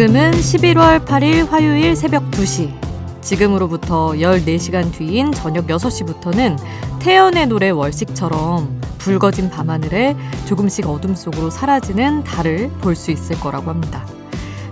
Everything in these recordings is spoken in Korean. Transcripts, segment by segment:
지금은 11월 8일 화요일 새벽 2시. 지금으로부터 14시간 뒤인 저녁 6시부터는 태연의 노래 월식처럼 붉어진 밤하늘에 조금씩 어둠 속으로 사라지는 달을 볼 수 있을 거라고 합니다.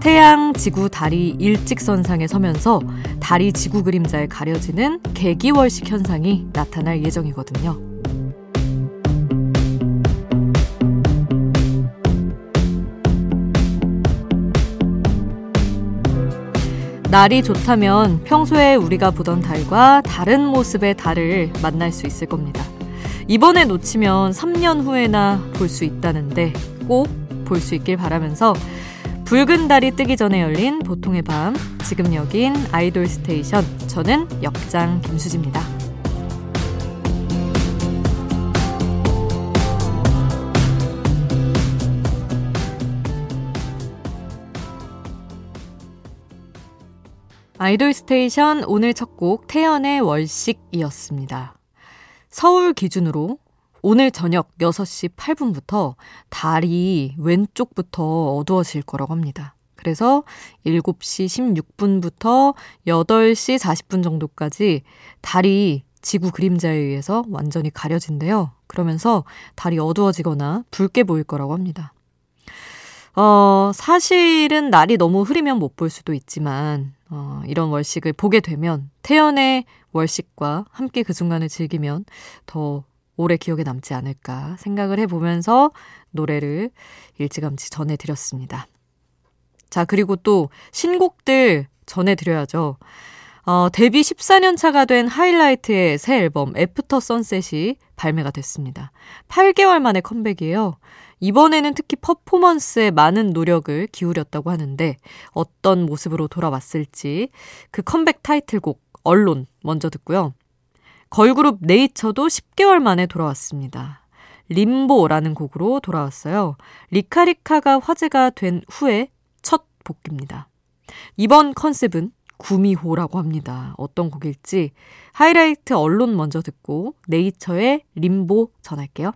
태양, 지구, 달이 일직선상에 서면서 달이 지구 그림자에 가려지는 개기월식 현상이 나타날 예정이거든요. 날이 좋다면 평소에 우리가 보던 달과 다른 모습의 달을 만날 수 있을 겁니다. 이번에 놓치면 3년 후에나 볼 수 있다는데 꼭 볼 수 있길 바라면서 붉은 달이 뜨기 전에 열린 보통의 밤 지금 여긴 아이돌 스테이션 저는 역장 김수지입니다. 아이돌 스테이션 오늘 첫 곡 태연의 월식이었습니다. 서울 기준으로 오늘 저녁 6시 8분부터 달이 왼쪽부터 어두워질 거라고 합니다. 그래서 7시 16분부터 8시 40분 정도까지 달이 지구 그림자에 의해서 완전히 가려진대요. 그러면서 달이 어두워지거나 붉게 보일 거라고 합니다. 어, 사실은 날이 너무 흐리면 못 볼 수도 있지만, 어, 이런 월식을 보게 되면 태연의 월식과 함께 그 순간을 즐기면 더 오래 기억에 남지 않을까 생각을 해보면서 노래를 일찌감치 전해드렸습니다. 자, 그리고 또 신곡들 전해드려야죠. 어, 데뷔 14년 차가 된 하이라이트의 새 앨범 After Sunset이 발매가 됐습니다. 8개월 만에 컴백이에요. 이번에는 특히 퍼포먼스에 많은 노력을 기울였다고 하는데 어떤 모습으로 돌아왔을지 그 컴백 타이틀곡 언론 먼저 듣고요. 걸그룹 네이처도 10개월 만에 돌아왔습니다. 림보라는 곡으로 돌아왔어요. 리카리카가 화제가 된 후에 첫 복귀입니다. 이번 컨셉은 구미호라고 합니다. 어떤 곡일지 하이라이트 Alone 먼저 듣고 네이처의 림보 전할게요.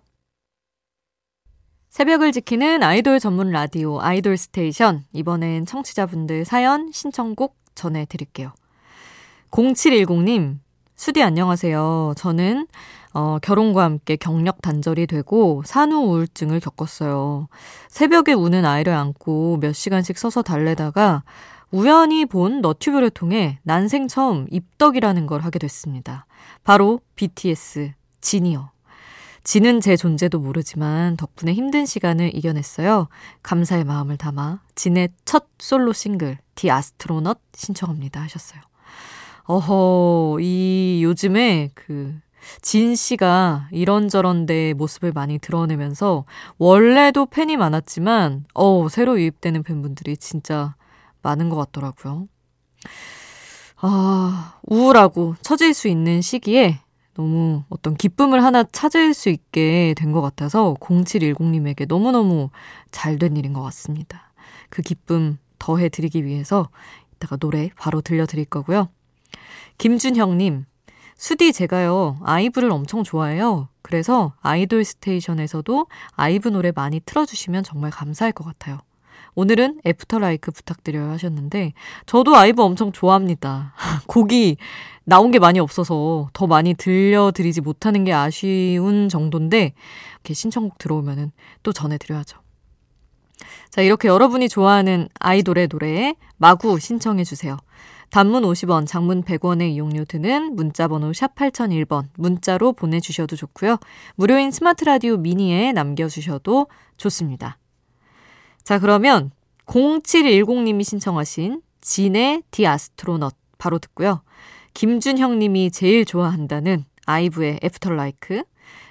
새벽을 지키는 아이돌 전문 라디오 아이돌 스테이션. 이번엔 청취자분들 사연 신청곡 전해드릴게요. 0710님, 수디 안녕하세요. 저는 어, 결혼과 함께 경력 단절이 되고 산후 우울증을 겪었어요. 새벽에 우는 아이를 안고 몇 시간씩 서서 달래다가 우연히 본 너튜브를 통해 난생 처음 입덕이라는 걸 하게 됐습니다. 바로 BTS 지니어. 지는 제 존재도 모르지만 덕분에 힘든 시간을 이겨냈어요. 감사의 마음을 담아 진의 첫 솔로 싱글 디 아스트로넛 신청합니다 하셨어요. 어허, 이 요즘에 그 진 씨가 이런저런 데 모습을 많이 드러내면서 원래도 팬이 많았지만 어, 새로 유입되는 팬분들이 진짜 많은 것 같더라고요. 아, 우울하고 처질 수 있는 시기에 너무 어떤 기쁨을 하나 찾을 수 있게 된 것 같아서 0710님에게 너무너무 잘 된 일인 것 같습니다. 그 기쁨 더해드리기 위해서 이따가 노래 바로 들려드릴 거고요. 김준형님, 수디 제가요, 아이브를 엄청 좋아해요. 그래서 아이돌 스테이션에서도 아이브 노래 많이 틀어주시면 정말 감사할 것 같아요. 오늘은 After LIKE 부탁드려요 하셨는데, 저도 아이브 엄청 좋아합니다. 곡이 나온 게 많이 없어서 더 많이 들려드리지 못하는 게 아쉬운 정도인데, 이렇게 신청곡 들어오면은 또 전해드려야죠. 자, 이렇게 여러분이 좋아하는 아이돌의 노래 마구 신청해 주세요. 단문 50원, 장문 100원의 이용료 드는 문자 번호 샵 8001번 문자로 보내 주셔도 좋고요. 무료인 스마트 라디오 미니에 남겨 주셔도 좋습니다. 자, 그러면 0710님이 신청하신 진의 The Astronaut 바로 듣고요. 김준형 님이 제일 좋아한다는 아이브의 After LIKE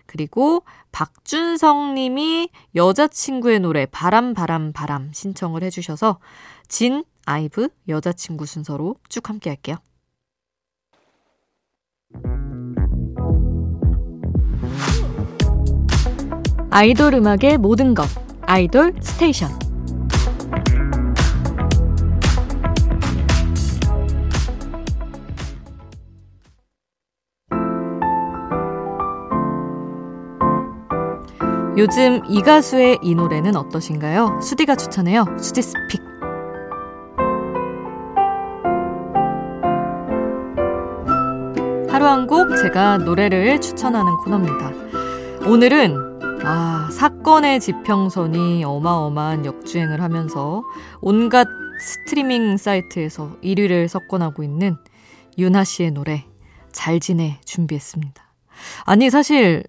그리고 박준성 님이 여자친구의 노래 바람 바람 바람 신청을 해주셔서 진 아이브 여자친구 순서로 쭉 함께 할게요. 아이돌 음악의 모든 것 아이돌 스테이션 요즘 이 가수의 이 노래는 어떠신가요? 수디가 추천해요. 수디's pick. 하루 한 곡 제가 노래를 추천하는 코너입니다. 오늘은 아, 사건의 지평선이 어마어마한 역주행을 하면서 온갖 스트리밍 사이트에서 1위를 석권하고 있는 윤하 씨의 노래 잘 지내 준비했습니다. 아니 사실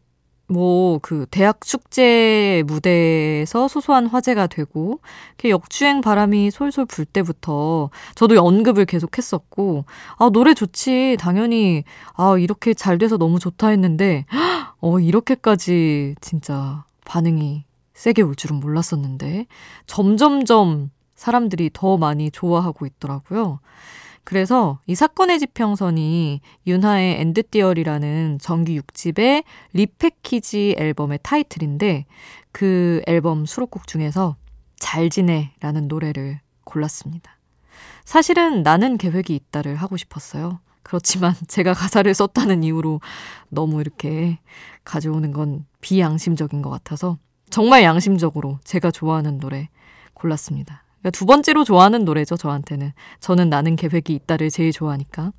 뭐, 그, 대학 축제 무대에서 소소한 화제가 되고, 이렇게 역주행 바람이 솔솔 불 때부터 저도 언급을 계속 했었고, 아, 노래 좋지. 당연히, 아, 이렇게 잘 돼서 너무 좋다 했는데, 어, 이렇게까지 진짜 반응이 세게 올 줄은 몰랐었는데, 점점점 사람들이 더 많이 좋아하고 있더라고요. 그래서 이 사건의 지평선이 윤하의 END THEORY라는 정규 6집의 repackage 앨범의 타이틀인데 그 앨범 수록곡 중에서 잘 지내라는 노래를 골랐습니다. 사실은 나는 계획이 있다를 하고 싶었어요. 그렇지만 제가 가사를 썼다는 이유로 너무 이렇게 가져오는 건 비양심적인 것 같아서 정말 양심적으로 제가 좋아하는 노래 골랐습니다. 그러니까 두 번째로 좋아하는 노래죠, 저한테는. 저는 나는 계획이 있다를 제일 좋아하니까.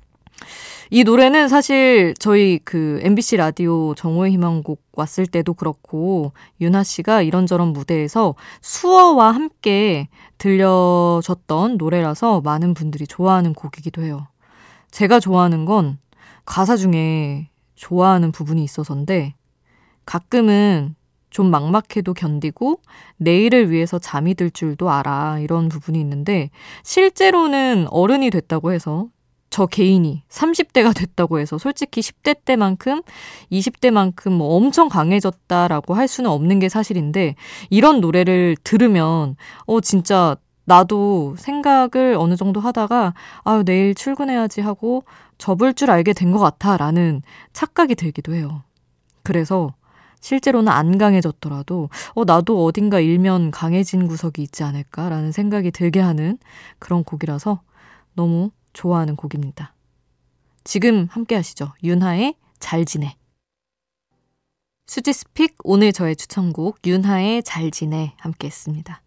이 노래는 사실 저희 그 MBC 라디오 정오의 희망곡 왔을 때도 그렇고 윤하 씨가 이런저런 무대에서 수어와 함께 들려줬던 노래라서 많은 분들이 좋아하는 곡이기도 해요. 제가 좋아하는 건 가사 중에 좋아하는 부분이 있어서인데 가끔은 좀 막막해도 견디고 내일을 위해서 잠이 들 줄도 알아. 이런 부분이 있는데 실제로는 어른이 됐다고 해서 저 개인이 30대가 됐다고 해서 솔직히 10대 때만큼 20대만큼 뭐 엄청 강해졌다라고 할 수는 없는 게 사실인데 이런 노래를 들으면 어 진짜 나도 생각을 어느 정도 하다가 아유 내일 출근해야지 하고 접을 줄 알게 된 것 같아라는 착각이 들기도 해요. 그래서 실제로는 안 강해졌더라도, 어, 나도 어딘가 일면 강해진 구석이 있지 않을까라는 생각이 들게 하는 그런 곡이라서 너무 좋아하는 곡입니다. 지금 함께 하시죠. 윤하의 잘 지내. 수지스픽 오늘 저의 추천곡 윤하의 잘 지내 함께 했습니다.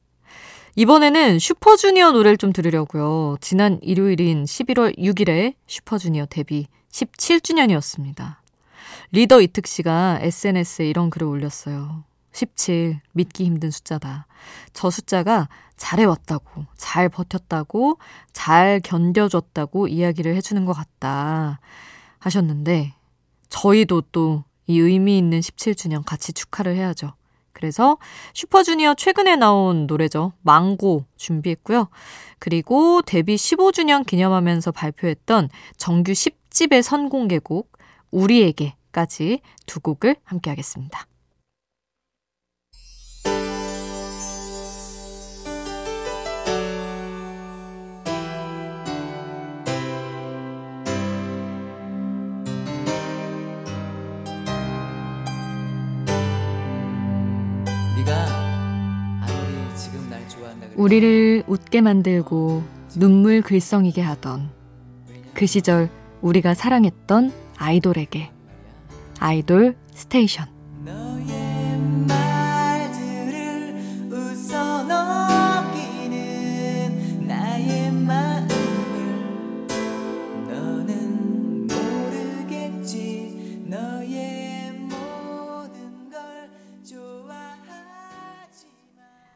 이번에는 슈퍼주니어 노래를 좀 들으려고요. 지난 일요일인 11월 6일에 슈퍼주니어 데뷔 17주년이었습니다. 리더 이특 씨가 SNS에 이런 글을 올렸어요. 17. 믿기 힘든 숫자다. 저 숫자가 잘해왔다고, 잘 버텼다고, 잘 견뎌줬다고 이야기를 해주는 것 같다. 하셨는데, 저희도 또 이 의미 있는 17주년 같이 축하를 해야죠. 그래서 슈퍼주니어 최근에 나온 노래죠. 망고 준비했고요. 그리고 데뷔 15주년 기념하면서 발표했던 정규 10집의 선공개곡 우리에게 까지 두 곡을 함께 하겠습니다. 우리를 웃게 만들고 눈물 글썽이게 하던 그 시절 우리가 사랑했던 아이돌에게 아이돌 스테이션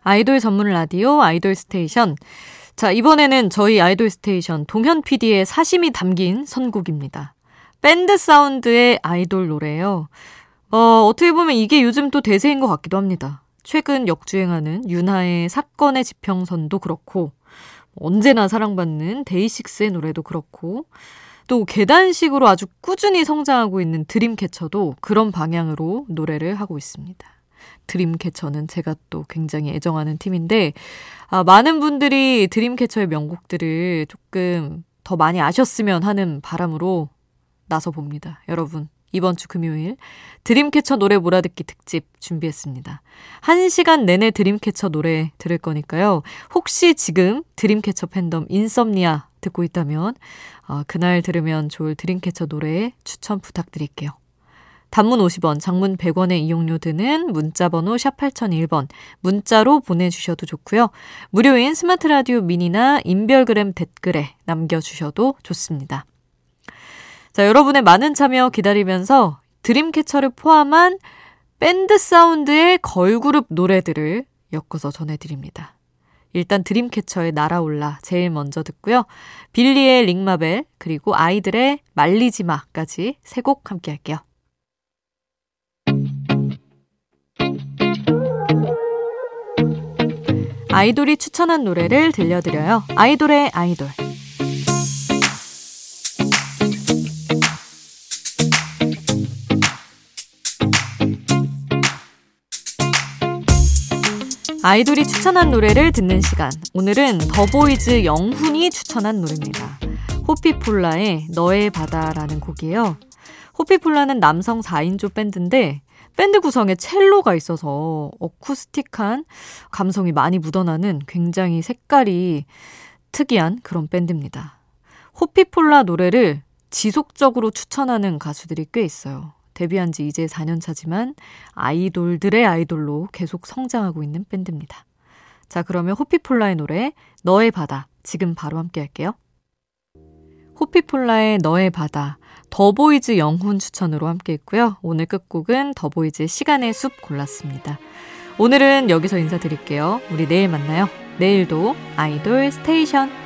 아이돌 전문 라디오 아이돌 스테이션. 자, 이번에는 저희 아이돌 스테이션 동현 PD의 사심이 담긴 선곡입니다. 밴드 사운드의 아이돌 노래예요. 어, 어떻게 보면 이게 요즘 또 대세인 것 같기도 합니다. 최근 역주행하는 윤하의 사건의 지평선도 그렇고 언제나 사랑받는 데이식스의 노래도 그렇고 또 계단식으로 아주 꾸준히 성장하고 있는 드림캐쳐도 그런 방향으로 노래를 하고 있습니다. 드림캐쳐는 제가 또 굉장히 애정하는 팀인데 아, 많은 분들이 드림캐쳐의 명곡들을 조금 더 많이 아셨으면 하는 바람으로 나서 봅니다. 여러분, 이번 주 금요일 드림캐쳐 노래 몰아듣기 특집 준비했습니다. 한 시간 내내 드림캐쳐 노래 들을 거니까요. 혹시 지금 드림캐쳐 팬덤 인썸니아 듣고 있다면 어, 그날 들으면 좋을 드림캐쳐 노래 추천 부탁드릴게요. 단문 50원, 장문 100원의 이용료 드는 문자번호 샵 8001번 문자로 보내주셔도 좋고요. 무료인 스마트 라디오 미니나 인별그램 댓글에 남겨주셔도 좋습니다. 자, 여러분의 많은 참여 기다리면서 드림캐쳐를 포함한 밴드 사운드의 걸그룹 노래들을 엮어서 전해드립니다. 일단 드림캐쳐의 날아올라 제일 먼저 듣고요. 빌리의 RING ma Bell 그리고 아이들의 말리지마까지 세 곡 함께 할게요. 아이돌이 추천한 노래를 들려드려요. 아이돌의 아이돌. 아이돌이 추천한 노래를 듣는 시간. 오늘은 더보이즈 영훈이 추천한 노래입니다. 호피폴라의 너의 바다라는 곡이에요. 호피폴라는 남성 4인조 밴드인데 밴드 구성에 첼로가 있어서 어쿠스틱한 감성이 많이 묻어나는 굉장히 색깔이 특이한 그런 밴드입니다. 호피폴라 노래를 지속적으로 추천하는 가수들이 꽤 있어요. 데뷔한 지 이제 4년 차지만 아이돌들의 아이돌로 계속 성장하고 있는 밴드입니다. 자, 그러면 호피폴라의 노래 너의 바다 지금 바로 함께 할게요. 호피폴라의 너의 바다 더보이즈 영훈 추천으로 함께 했고요. 오늘 끝곡은 더보이즈 시간의 숲 골랐습니다. 오늘은 여기서 인사드릴게요. 우리 내일 만나요. 내일도 아이돌 스테이션